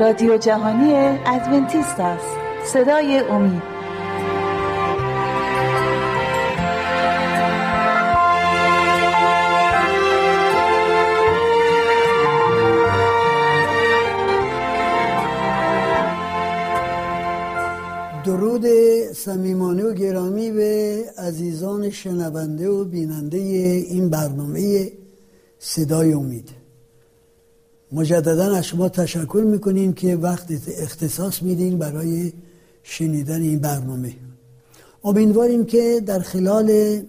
رادیو جهانی ادونتیست است. صدای امید. درود صمیمانه و گرامی به عزیزان شنونده و بیننده این برنامه صدای امید. مجددا از شما تشکر می‌کنیم که وقت اختصاص میدین برای شنیدن این برنامه. امیدواریم که در خلال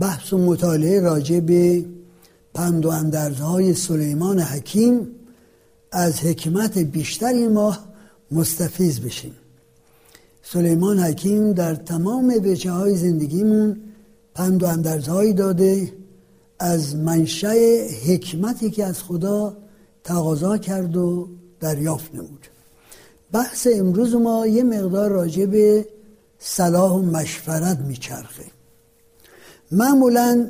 بحث و مطالعه راجع به پند و اندرزهای سلیمان حکیم از حکمت بیشتری ما مستفیز بشیم. سلیمان حکیم در تمام وجه های زندگیمون پند و اندرزهایی داده از منشأ حکمتی که از خدا تقاضا کرد و دریافت نمود. بحث امروز ما یه مقدار راجع به صلاح و مشورت میچرخه. معمولا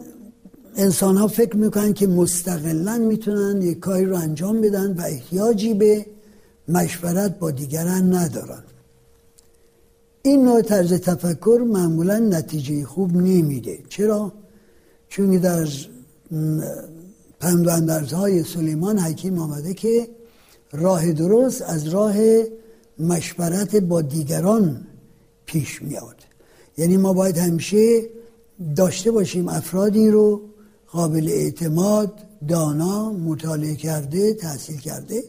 انسان ها فکر می‌کنن که مستقلا می‌تونن یک کاری رو انجام بدن و احتیاجی به مشورت با دیگران ندارن. این نوع طرز تفکر معمولا نتیجه خوب نمیده. چرا؟ چون در پندوندرزهای سلیمان حکیم آمده که راه درست از راه مشورت با دیگران پیش میاد یعنی ما باید همیشه داشته باشیم افرادی رو قابل اعتماد دانا مطالعه کرده تحصیل کرده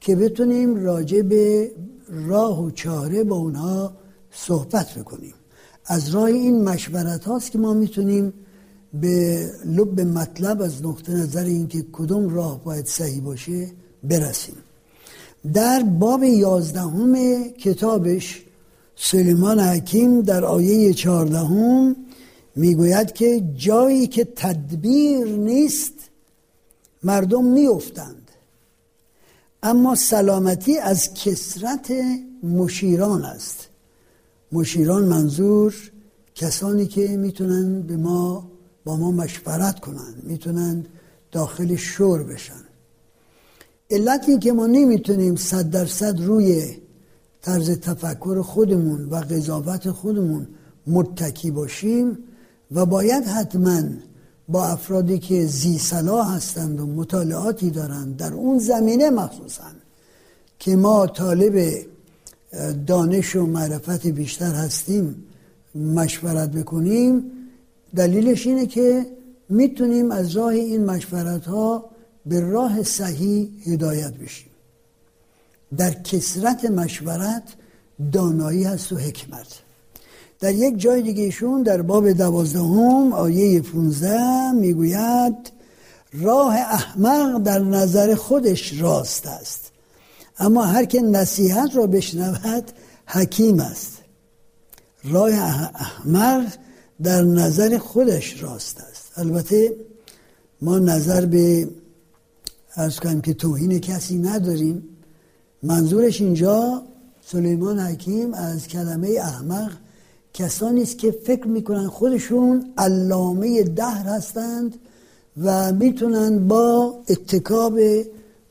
که بتونیم راجع به راه و چاره با اونها صحبت بکنیم. از راه این مشورت هاست که ما می‌تونیم به لب مطلب از نقطه نظر اینکه کدوم راه باید صحیح باشه برسیم. در باب یازدهم کتابش سلیمان حکیم در آیه چهاردهم می‌گوید که جایی که تدبیر نیست مردم میافتند. اما سلامتی از کسرت مشیران است. مشیران منظور کسانی که می‌تونن به ما با ما مشورت کنن می‌تونن داخل شور بشن. علت این که ما نمی‌تونیم صد درصد روی طرز تفکر خودمون و قضاوت خودمون متکی باشیم و باید حتما با افرادی که زی صلاح هستند و مطالعاتی دارند در اون زمینه مخصوصا که ما طالب دانش و معرفت بیشتر هستیم مشورت بکنیم دلیلش اینه که می‌تونیم از راه این مشورت ها به راه صحیح هدایت بشیم. در کسرت مشورت دانایی هست و حکمت. در یک جای دیگه ایشون در باب دوازدهم آیه 15 می‌گوید راه احمق در نظر خودش راست است. اما هر که نصیحت را بشنود حکیم است. راه احمق در نظر خودش راست است. البته ما نظر به ارز کنیم که توهین کسی نداریم. منظورش اینجا سلیمان حکیم از کلمه احمق کسانی است که فکر می‌کنن خودشون علامه دهر هستند و می‌تونن با اتکاب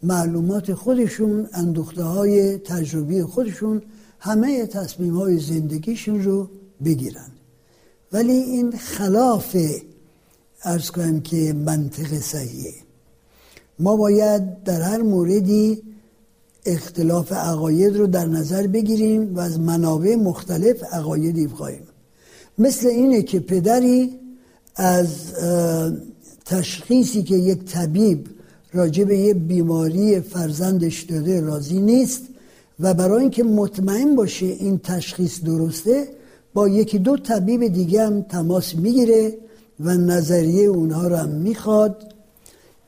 معلومات خودشون اندوخته های تجربی خودشون همه تصمیم های زندگیشون رو بگیرن. ولی این خلاف ارز کنم که منطق صحیحه. ما باید در هر موردی اختلاف عقاید رو در نظر بگیریم و از منابع مختلف عقایدی بخواهیم مثل اینه که پدری از تشخیصی که یک طبیب راجع به یه بیماری فرزندش داده راضی نیست و برای اینکه مطمئن باشه این تشخیص درسته با یکی دو طبیب دیگه هم تماس می‌گیره و نظریه اونها رو هم می‌خواد.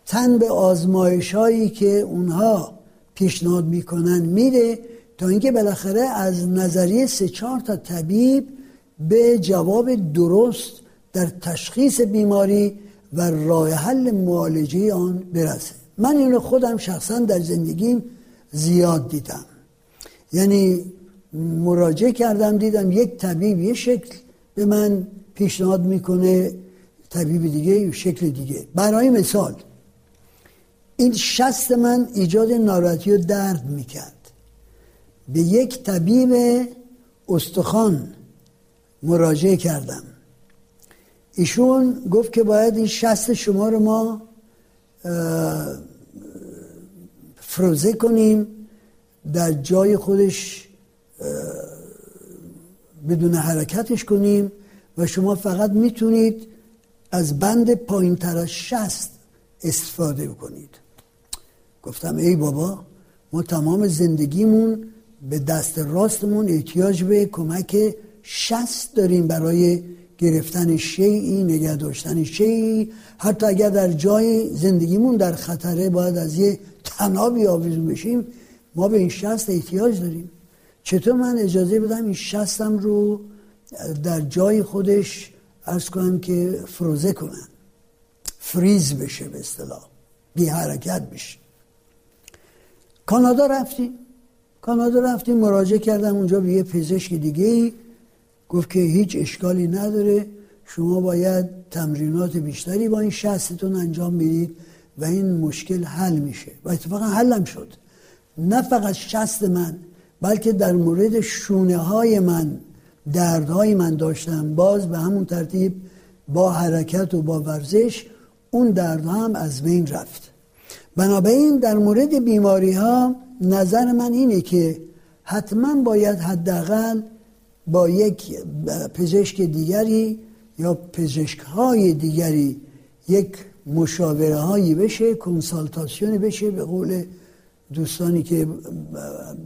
تن به آزمایش هایی که اونها پیشنهاد می‌کنن میره تا اینکه بالاخره از نظریه سه چهار تا طبیب به جواب درست در تشخیص بیماری و راه حل معالجه آن برسه. من اینو خودم شخصا در زندگیم زیاد دیدم. یعنی مراجعه کردم دیدم یک طبیب یه شکل به من پیشنهاد می‌کنه طبیب دیگه شکل دیگه. برای مثال این شست من ایجاد ناراحتی و درد می‌کرد. به یک طبیب استخوان مراجعه کردم. ایشون گفت که باید این شست شما رو ما فروزه کنیم در جای خودش بدون حرکتش کنیم و شما فقط می‌تونید از بند پایین تر از شست استفاده کنید گفتم ای بابا ما تمام زندگیمون به دست راستمون احتیاج به کمک شست داریم برای گرفتن شیعی نگه داشتن شیعی حتی اگر در جای زندگیمون در خطره باید از یه تنابی آویزون بشیم ما به این شست احتیاج داریم. چطور من اجازه بدم این شستم رو در جای خودش ارز کنم که فروزه کنن فریز بشه به اصطلاح. بی حرکت بشه. کانادا رفتیم کانادا رفتیم مراجعه کردم اونجا به یه پزشک دیگه ای. گفت که هیچ اشکالی نداره. شما باید تمرینات بیشتری با این شستتون انجام بدید و این مشکل حل میشه. و اتفاقا حلم شد. نه فقط شست من بلکه در مورد شونه های من دردهای من داشتم. باز به همون ترتیب با حرکت و با ورزش اون دردها هم از بین رفت. بنابراین در مورد بیماری ها نظر من اینه که حتما باید حداقل با یک پزشک دیگری یا پزشک های دیگری یک مشاوره هایی بشه کنسالتاسیونی بشه به قول دوستانی که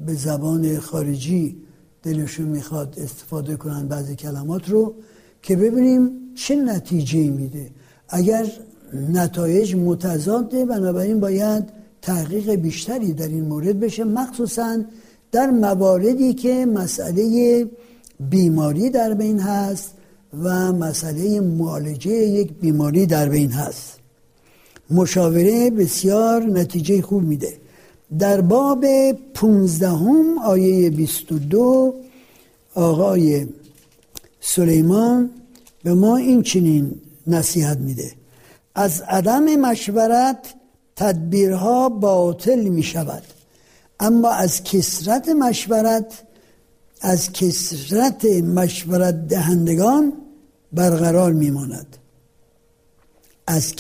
به زبان خارجی دلشون می‌خواد استفاده کنن بعضی کلمات رو که ببینیم چه نتیجه میده. اگر نتایج متضاده بنابراین باید تحقیق بیشتری در این مورد بشه مخصوصا در مواردی که مسئله بیماری در بین هست و مسئله معالجه یک بیماری در بین هست. مشاوره بسیار نتیجه خوب میده. در باب پونزدهم آیه 22 آقای سلیمان به ما این چنین نصیحت میده. از عدم مشورت تدبیرها باطل می شود اما از کسرت مشورت از کسرت مشورت دهندگان برقرار میماند. از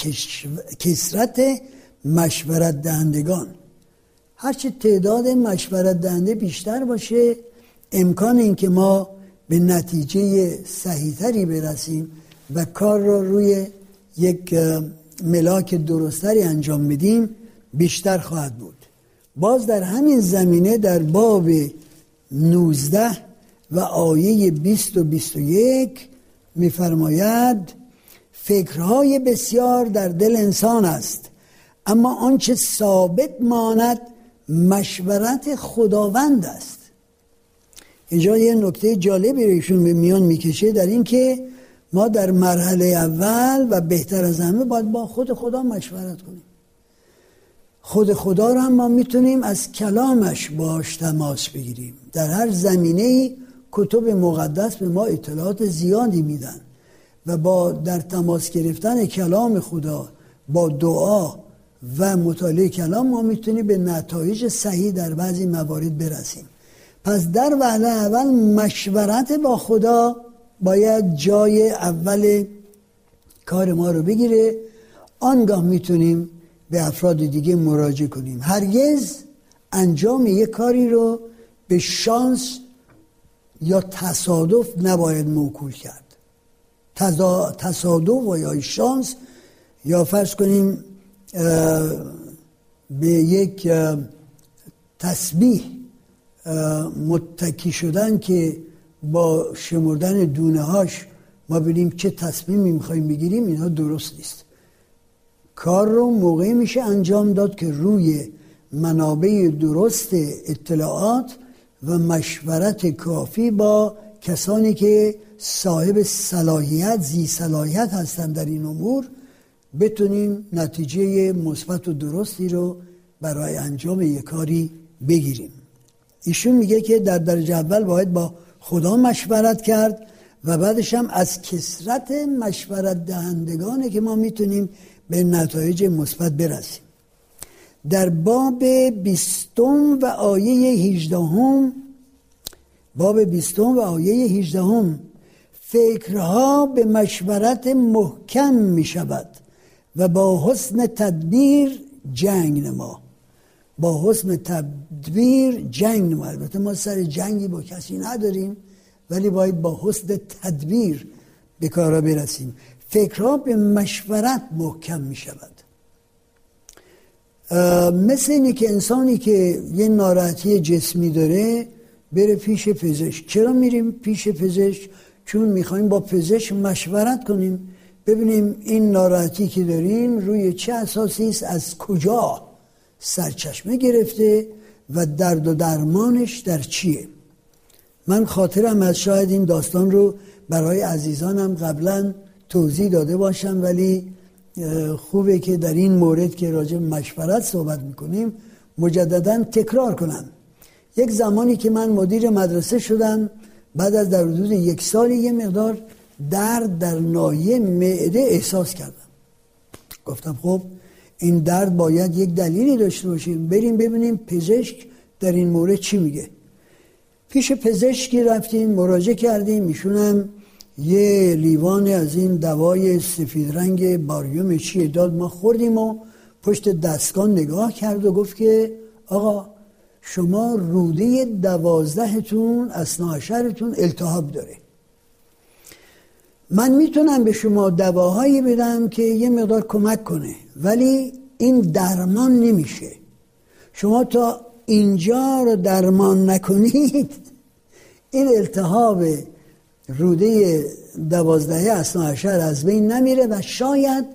کسرت مشورت دهندگان. هرچه تعداد مشورت دهنده بیشتر باشه امکان اینکه ما به نتیجه صحیحتری برسیم و کار را روی یک ملاک درستری انجام بدیم بیشتر خواهد بود. باز در همین زمینه در باب 19 و آیه 20 و 21 میفرماید فکرهای بسیار در دل انسان است اما آنچه ثابت ماند مشورت خداوند است. اینجا یه نکته جالبی رو به میان می‌کشه در این که ما در مرحله اول و بهتر از همه باید با خود خدا مشورت کنیم. خود خدا رو هم ما می‌تونیم از کلامش باش تماس بگیریم. در هر زمینه کتب مقدس به ما اطلاعات زیادی میدن و با در تماس گرفتن کلام خدا با دعا و مطالعه کلام ما می‌تونیم به نتایج صحیح در بعضی موارد برسیم. پس در وهله اول مشورت با خدا باید جای اول کار ما رو بگیره. آنگاه می‌تونیم به افراد دیگه مراجعه کنیم. هرگز انجام یک کاری رو به شانس یا تصادف نباید موکول کرد. تصادف و یا شانس یا فرض کنیم به یک تسبیح متکی شدن که با شمردن دونه هاش ما ببینیم چه تصمیمی می‌خوایم بگیریم اینها درست نیست. کار رو موقعی میشه انجام داد که روی منابع درست اطلاعات و مشورت کافی با کسانی که صاحب صلاحیت زی صلاحیت هستند در این امور بتونیم نتیجه مثبت و درستی رو برای انجام یک کاری بگیریم. ایشون میگه که در درجه اول باید با خدا مشورت کرد و بعدش هم از کسرت مشورت دهندگانه که ما می‌تونیم به نتایج مثبت برسیم. در باب بیستم و آیه هیجدهم باب بیستم و آیه هیجدهم فکرها به مشورت محکم می شود و با حسن تدبیر جنگ نما. با حسن تدبیر جنگ نما. البته ما سر جنگی با کسی نداریم ولی باید با حسن تدبیر به کارا برسیم. فکرها به مشورت محکم می شود. مثل اینه که انسانی که یه ناراحتی جسمی داره بره پیش پزشک. چرا میریم پیش پزشک؟ چون می‌خوایم با پزشک مشورت کنیم. ببینیم این ناراحتی که داریم روی چه اساسی است از کجا سرچشمه گرفته و درد و درمانش در چیه. من خاطرم از شاید این داستان رو برای عزیزانم قبلا توضیح داده باشم ولی خوبه که در این مورد که راجع مشورت صحبت می‌کنیم مجددا تکرار کنم. یک زمانی که من مدیر مدرسه شدم بعد از در حدود یک سال یه مقدار درد در نایه معده احساس کردم. گفتم خب این درد باید یک دلیلی داشته باشیم. بریم ببینیم پزشک در این مورد چی میگه. پیش پزشکی رفتیم مراجعه کردیم. ایشونم یه لیوان از این دوای سفید رنگ باریوم چیه داد ما خوردیم و پشت دستگاه نگاه کرد و گفت که آقا شما روده دوازدهتون اسناشرتون التهاب داره. من می‌تونم به شما دواهایی بدم که یه مقدار کمک کنه ولی این درمان نمیشه. شما تا اینجا رو درمان نکنید. این التهاب روده دوازدهه اسناعشر از بین نمیره و شاید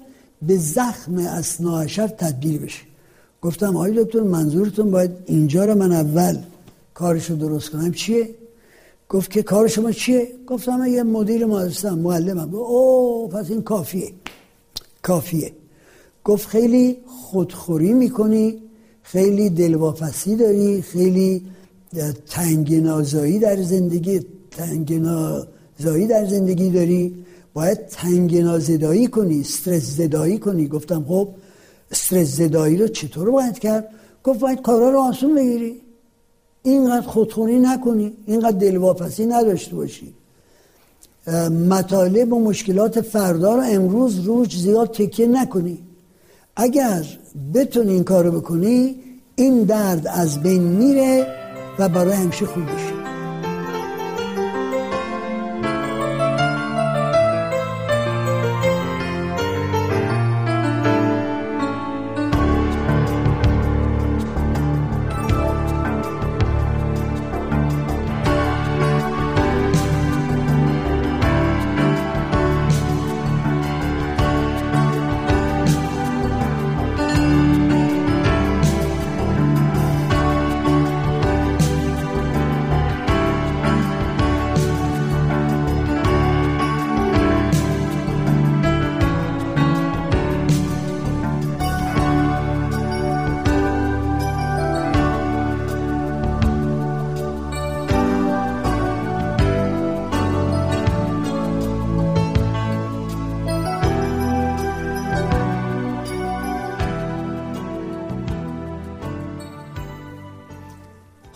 به زخم اسناعشر تبدیل بشه. گفتم آقای دکتر منظورتون باید اینجا رو من اول کارشو درست کنم. چیه؟ گفت که کار شما چیه؟ گفتم من یه مدیر مدرسه معلمم او پس این کافیه. کافیه. گفت خیلی خودخوری می‌کنی خیلی دلواپسی داری خیلی تنگنازایی در زندگی تنگنازایی در زندگی داری. باید تنگنازدایی کنی استرس زدایی کنی. گفتم خب استرس زدایی رو چطور باید کرد؟ گفت باید کارا رو آسون بگیری. اینقدر خودخونی نکنی اینقدر دلواپسی نداشته باشی. مطالب و مشکلات فردا رو امروز روش زیاد تکیه نکنی. اگر بتونی این کارو بکنی این درد از بین میره و برای همیشه خوب بشه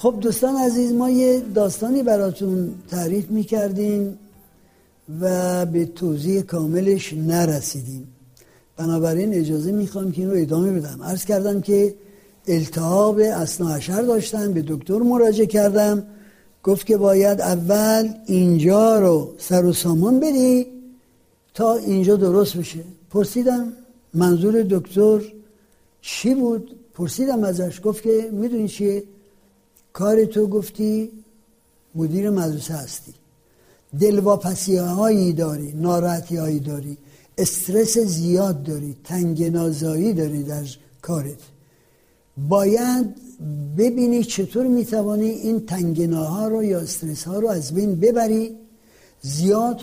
خب دوستان عزیز ما یه داستانی براتون تعریف می‌کردیم و به توضیح کاملش نرسیدیم. بنابراین اجازه می‌خوام که این رو ادامه بدم. عرض کردم که التهاب اصناعشر داشتم به دکتر مراجعه کردم. گفت که باید اول اینجا رو سر و سامان بدی تا اینجا درست بشه. پرسیدم منظور دکتر چی بود؟ پرسیدم ازش. گفت که می‌دونی چیه؟ کار تو گفتی؟ مدیر مدرسه هستی. دلواپسی هایی داری ناراحتی هایی داری استرس زیاد داری تنگنازایی داری در کارت. باید ببینی چطور می‌توانی این تنگناها رو یا استرس ها رو از بین ببری زیاد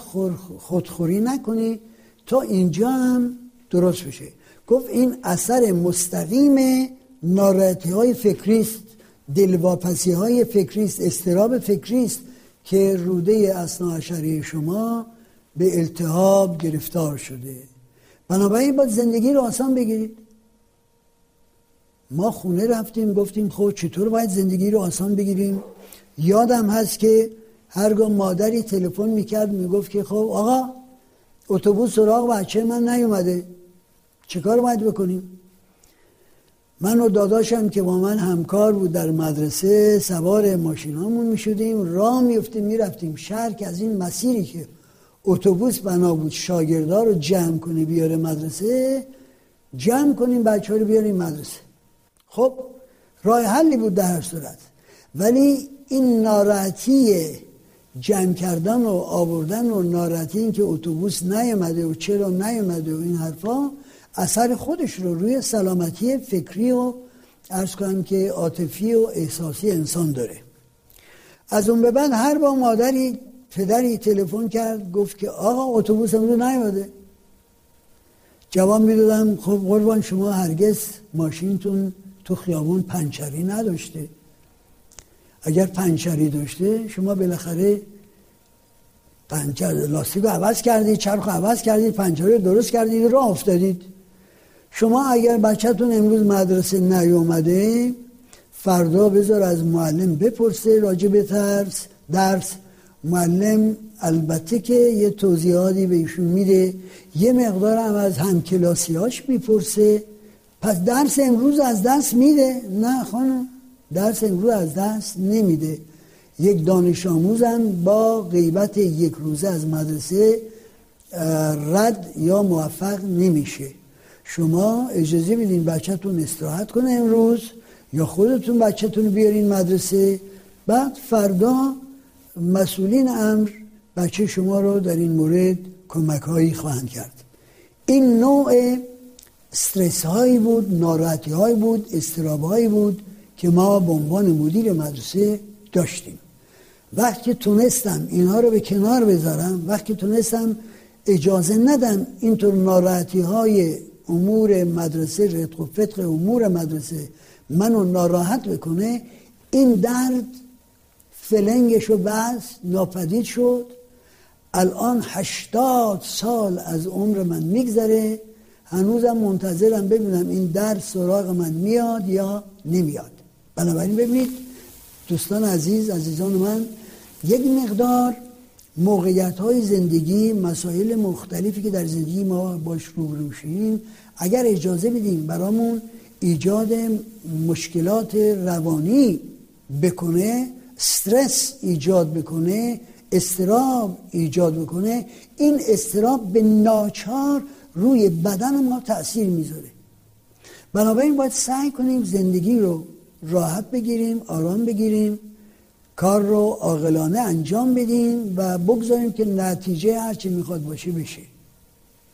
خودخوری نکنی تا اینجا هم درست بشه. گفت این اثر مستقیم ناراحتی های فکریست دلواپسی های فکریست استراب فکریست که روده اصناعشری شما به التهاب گرفتار شده. بنابراین باید زندگی رو آسان بگیرید. ما خونه رفتیم گفتیم خب چطور باید زندگی رو آسان بگیریم؟ یادم هست که هرگاه مادری تلفن می‌کرد می‌گفت که خب آقا اتوبوس سراغ بچه من نیومده. چیکار باید بکنیم؟ من و داداشم که با من همکار بود در مدرسه سوار ماشینامون می‌شدیم راه میفتیم می‌رفتیم شهر که از این مسیری که اتوبوس بنا بود شاگردار رو جمع کنه بیاره مدرسه جمع کنیم بچه ها رو بیاریم مدرسه. خب راه حلی بود در هر صورت. ولی این ناراحتی جمع کردن و آوردن و ناراحتی این که اتوبوس نیامده و چرا نیامده و این حرفا اثر خودش رو روی سلامتی فکری و ارز کنم که عاطفی و احساسی انسان داره. از اون به بعد هر با مادری پدری تلفن کرد گفت که آقا اتوبوس امروز نیومده. جواب می‌دادم خب قربان شما هرگز ماشینتون تو خیابون پنچری نداشته. اگر پنچری داشته شما بالاخره پنچر لاستیک عوض کردید چرخ عوض کردید پنچری درست کردید راه افتادید. شما اگر بچهتون امروز مدرسه نیومده فردا بذار از معلم بپرسه راجع به ترس درس. معلم البته که یه توضیحاتی به میده. یه مقدار هم از همکلاسیاش می‌پرسه. پس درس امروز از دست میده؟ نه خانم درس امروز از دست نمیده. یک دانش آموزم با غیبت یک روزه از مدرسه رد یا موفق نمیشه. شما اجازه بدین بچهتون استراحت کنه امروز یا خودتون بچهتون بیارین مدرسه. بعد فردا مسئولین امر بچه شما رو در این مورد کمک هایی خواهند کرد. این نوع استرس هایی بود ناراحتی هایی بود استراب هایی بود که ما به عنوان مدیر مدرسه داشتیم. وقتی تونستم اینها رو به کنار بذارم وقتی تونستم اجازه ندم اینطور ناراحتی های امور مدرسه رتق و فتق امور مدرسه منو ناراحت بکنه این درد فلنگش رو بس ناپدید شد. الان هشتاد سال از عمر من میگذره. هنوزم منتظرم ببینم این درد سراغ من میاد یا نمیاد. بنابراین ببینید دوستان عزیز عزیزان من یک مقدار موقعیت های زندگی مسائل مختلفی که در زندگی ما باش روبرو اگر اجازه بدیم برامون ایجاد مشکلات روانی بکنه استرس ایجاد بکنه استراب ایجاد بکنه این استراب به ناچار روی بدن ما تاثیر می‌ذاره. بنابراین باید سعی کنیم زندگی رو راحت بگیریم آرام بگیریم. کار رو عاقلانه انجام بدیم و بگذاریم که نتیجه هرچی می‌خواد باشه بشه.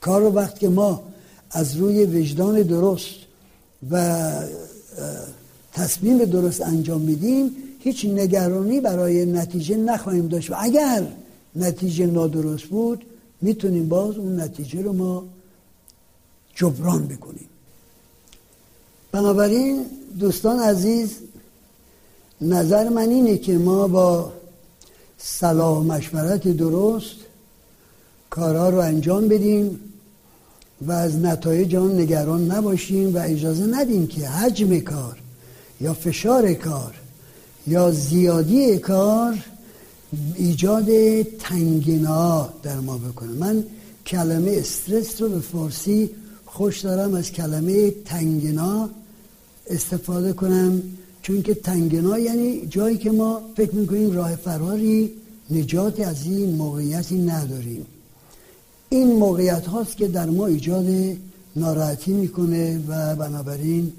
کار رو وقت که ما از روی وجدان درست و تصمیم درست انجام میدیم هیچ نگرانی برای نتیجه نخواهیم داشت و اگر نتیجه نادرست بود می‌تونیم باز اون نتیجه رو ما جبران بکنیم. بنابراین دوستان عزیز نظر من اینه که ما با صلاح مشورت درست کارها رو انجام بدیم و از نتایج آن نگران نباشیم و اجازه ندیم که حجم کار یا فشار کار یا زیادی کار ایجاد تنگنا در ما بکنه. من کلمه استرس رو به فارسی خوش دارم از کلمه تنگنا استفاده کنم. چون که تنگنا یعنی جایی که ما فکر می‌کنیم راه فراری نجات از این موقعیتی نداریم. این موقعیت هاست که در ما ایجاد ناراحتی می‌کنه و بنابراین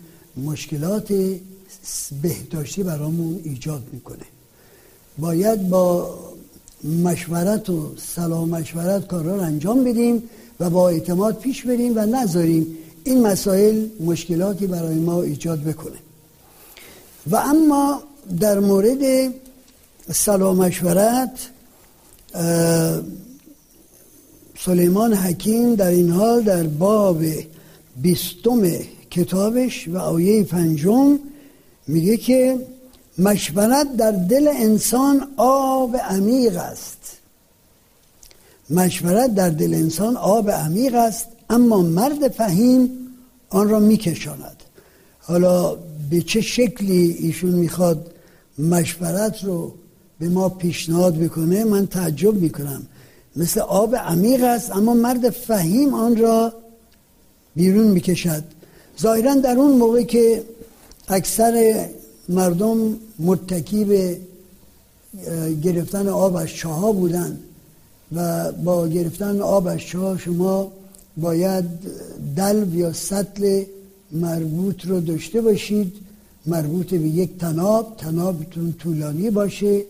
مشکلات بهداشتی برامون ایجاد می‌کنه. باید با مشورت و سلام مشورت کارا رو انجام بدیم و با اعتماد پیش بریم و نذاریم این مسائل مشکلاتی برای ما ایجاد بکنه. و اما در مورد سلام مشورت سلیمان حکیم در این حال در باب بیستم کتابش و آیه پنجم میگه که مشورت در دل انسان آب عمیق است. مشورت در دل انسان آب عمیق است اما مرد فهیم آن را میکشاند. حالا به چه شکلی ایشون می‌خواد مشورت رو به ما پیشنهاد بکنه من تعجب می‌کنم. مثل آب عمیق است اما مرد فهیم آن را بیرون می‌کشد. ظاهرا در اون موقع که اکثر مردم متکی به گرفتن آب از چاه بودن و با گرفتن آب از چاه شما باید دلو یا سطل مربوط رو داشته باشید. مربوط به یک تناب. تنابتون طولانی باشه.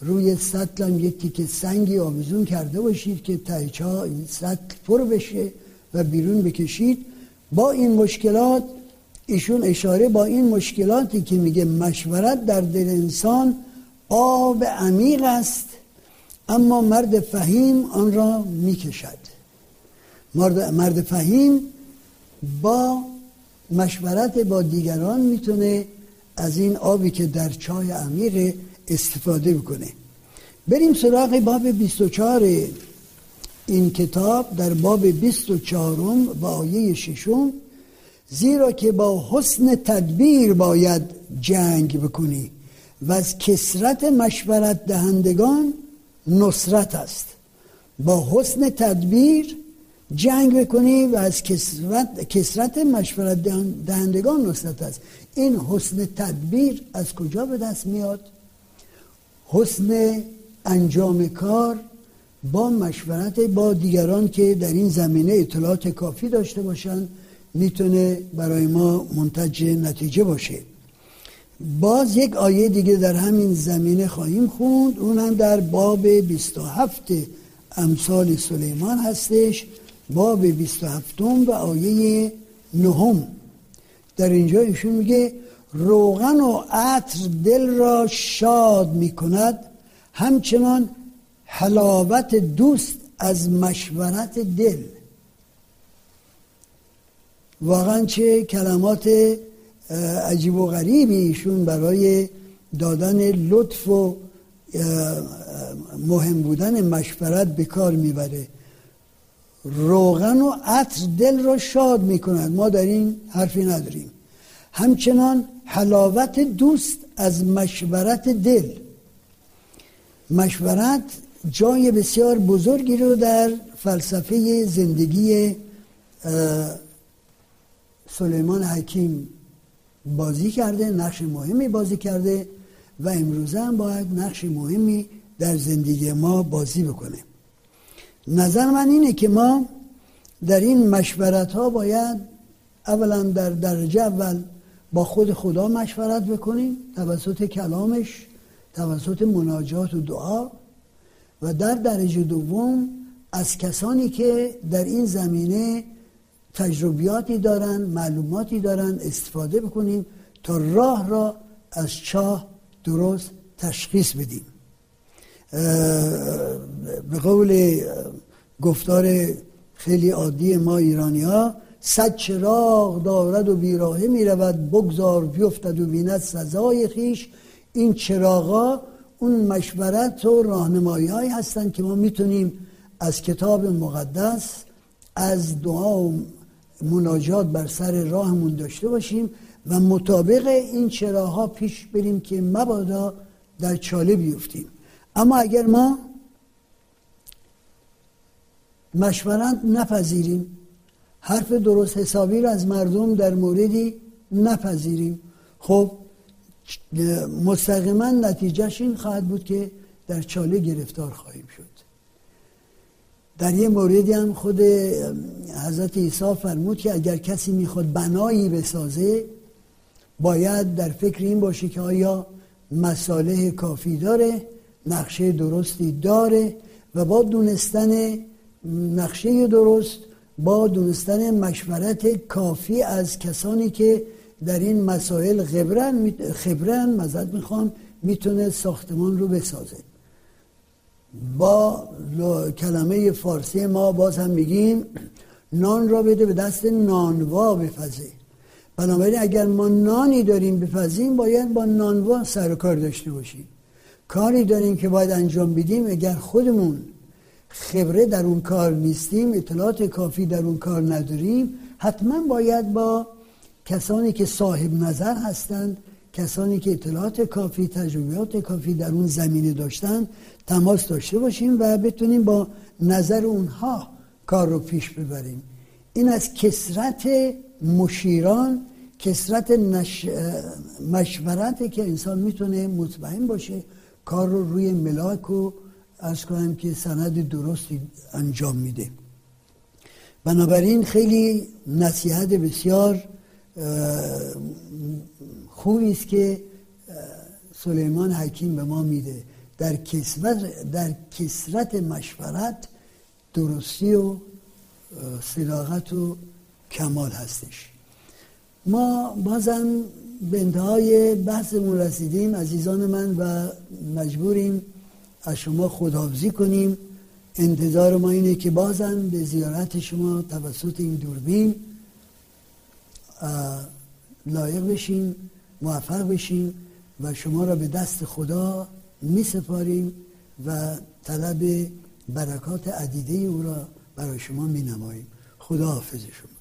روی سطل هم یک تیکه سنگی آویزون کرده باشید که تایچا این سطل پر بشه و بیرون بکشید. با این مشکلات ایشون اشاره با این مشکلاتی که میگه مشورت در دل انسان آب عمیق است اما مرد فهیم آن را می‌کشد. مرد, مرد فهیم با مشورت با دیگران می‌تونه از این آبی که در چای عمیق استفاده بکنه. بریم سراغ باب 24 این کتاب در باب 24 و آیه ششم زیرا که با حسن تدبیر باید جنگ بکنی و از کسرت مشورت دهندگان نصرت است. با حسن تدبیر جنگ بکنی و از کسرت, کسرت مشورت دهندگان نصرت است. این حسن تدبیر از کجا به دست میاد؟ حسن انجام کار با مشورت با دیگران که در این زمینه اطلاعات کافی داشته باشند می‌تونه برای ما منتج نتیجه باشه. باز یک آیه دیگه در همین زمینه خواهیم خوند. اون هم در باب 27 امثال سلیمان هستش. باب 27 و آیه نهم. در اینجا ایشون میگه روغن و عطر دل را شاد می‌کند همچنان حلاوت دوست از مشورت دل. واقعا چه کلمات عجیب و غریبی ایشون برای دادن لطف و مهم بودن مشورت به کار می‌بره. روغن و عطر دل را شاد می‌کند. ما در این حرفی نداریم. همچنان حلاوت دوست از مشورت دل. مشورت جای بسیار بزرگی رو در فلسفه زندگی سلیمان حکیم بازی کرده نقش مهمی بازی کرده و امروزه هم باید نقش مهمی در زندگی ما بازی بکنه. نظر من اینه که ما در این مشورت ها باید اولا در درجه اول با خود خدا مشورت بکنیم توسط کلامش توسط مناجات و دعا و در درجه دوم از کسانی که در این زمینه تجربیاتی دارن معلوماتی دارن استفاده بکنیم تا راه را از چاه درست تشخیص بدیم. به قول گفتار خیلی عادی ما ایرانی ها صد چراغ دارد و بیراهه می رود بگذار بیفتد و بیند سزای خیش. این چراغا اون مشورت و راهنمایی هایی هستند که ما می‌تونیم از کتاب مقدس از دعا و مناجات بر سر راهمون داشته باشیم و مطابق این چراها پیش بریم که مبادا در چاله بیفتیم. اما اگر ما مشورت نپذیریم حرف درست حسابی را از مردم در موردی نپذیریم. خب مستقیما نتیجهش این خواهد بود که در چاله گرفتار خواهیم شد. در یه موردی هم خود حضرت عیسی فرمود که اگر کسی می‌خواد بنایی بسازه باید در فکر این باشه که آیا مساله کافی داره نقشه درستی داره و با دونستن نقشه درست با دونستن مشورت کافی از کسانی که در این مسائل خبرن خبرن مزد می‌خوام می‌تونه ساختمان رو بسازه. با کلمه فارسی ما باز هم میگیم نان را بده به دست نانوا بپزه. بنابراین اگر ما نانی داریم بپزیم باید با نانوا سر و کار داشته باشیم. کاری داریم که باید انجام بدیم اگر خودمون خبره در اون کار نیستیم اطلاعات کافی در اون کار نداریم حتما باید با کسانی که صاحب نظر هستند کسانی که اطلاعات کافی تجربیات کافی در اون زمینه داشتن تماس داشته باشیم و بتونیم با نظر اونها کار رو پیش ببریم. این از کسرت مشیران کسرت نش... مشورته که انسان می‌تونه مطمئن باشه کار رو روی ملاک و از کنم که سند درستی انجام میده. بنابراین خیلی نصیحت بسیار خوبی است که سلیمان حکیم به ما میده. در کسرت, در کسرت مشورت درستی و صداقت و کمال هستش. ما بازم به انتهای بحثمون رسیدیم. عزیزان من و مجبوریم از شما خداحافظی کنیم. انتظار ما اینه که بازم به زیارت شما توسط این دوربین لایق بشیم موفق بشیم و شما را به دست خدا می سپاریم و طلب برکات عدیده او را برای شما می نماییم خدا حافظ شما.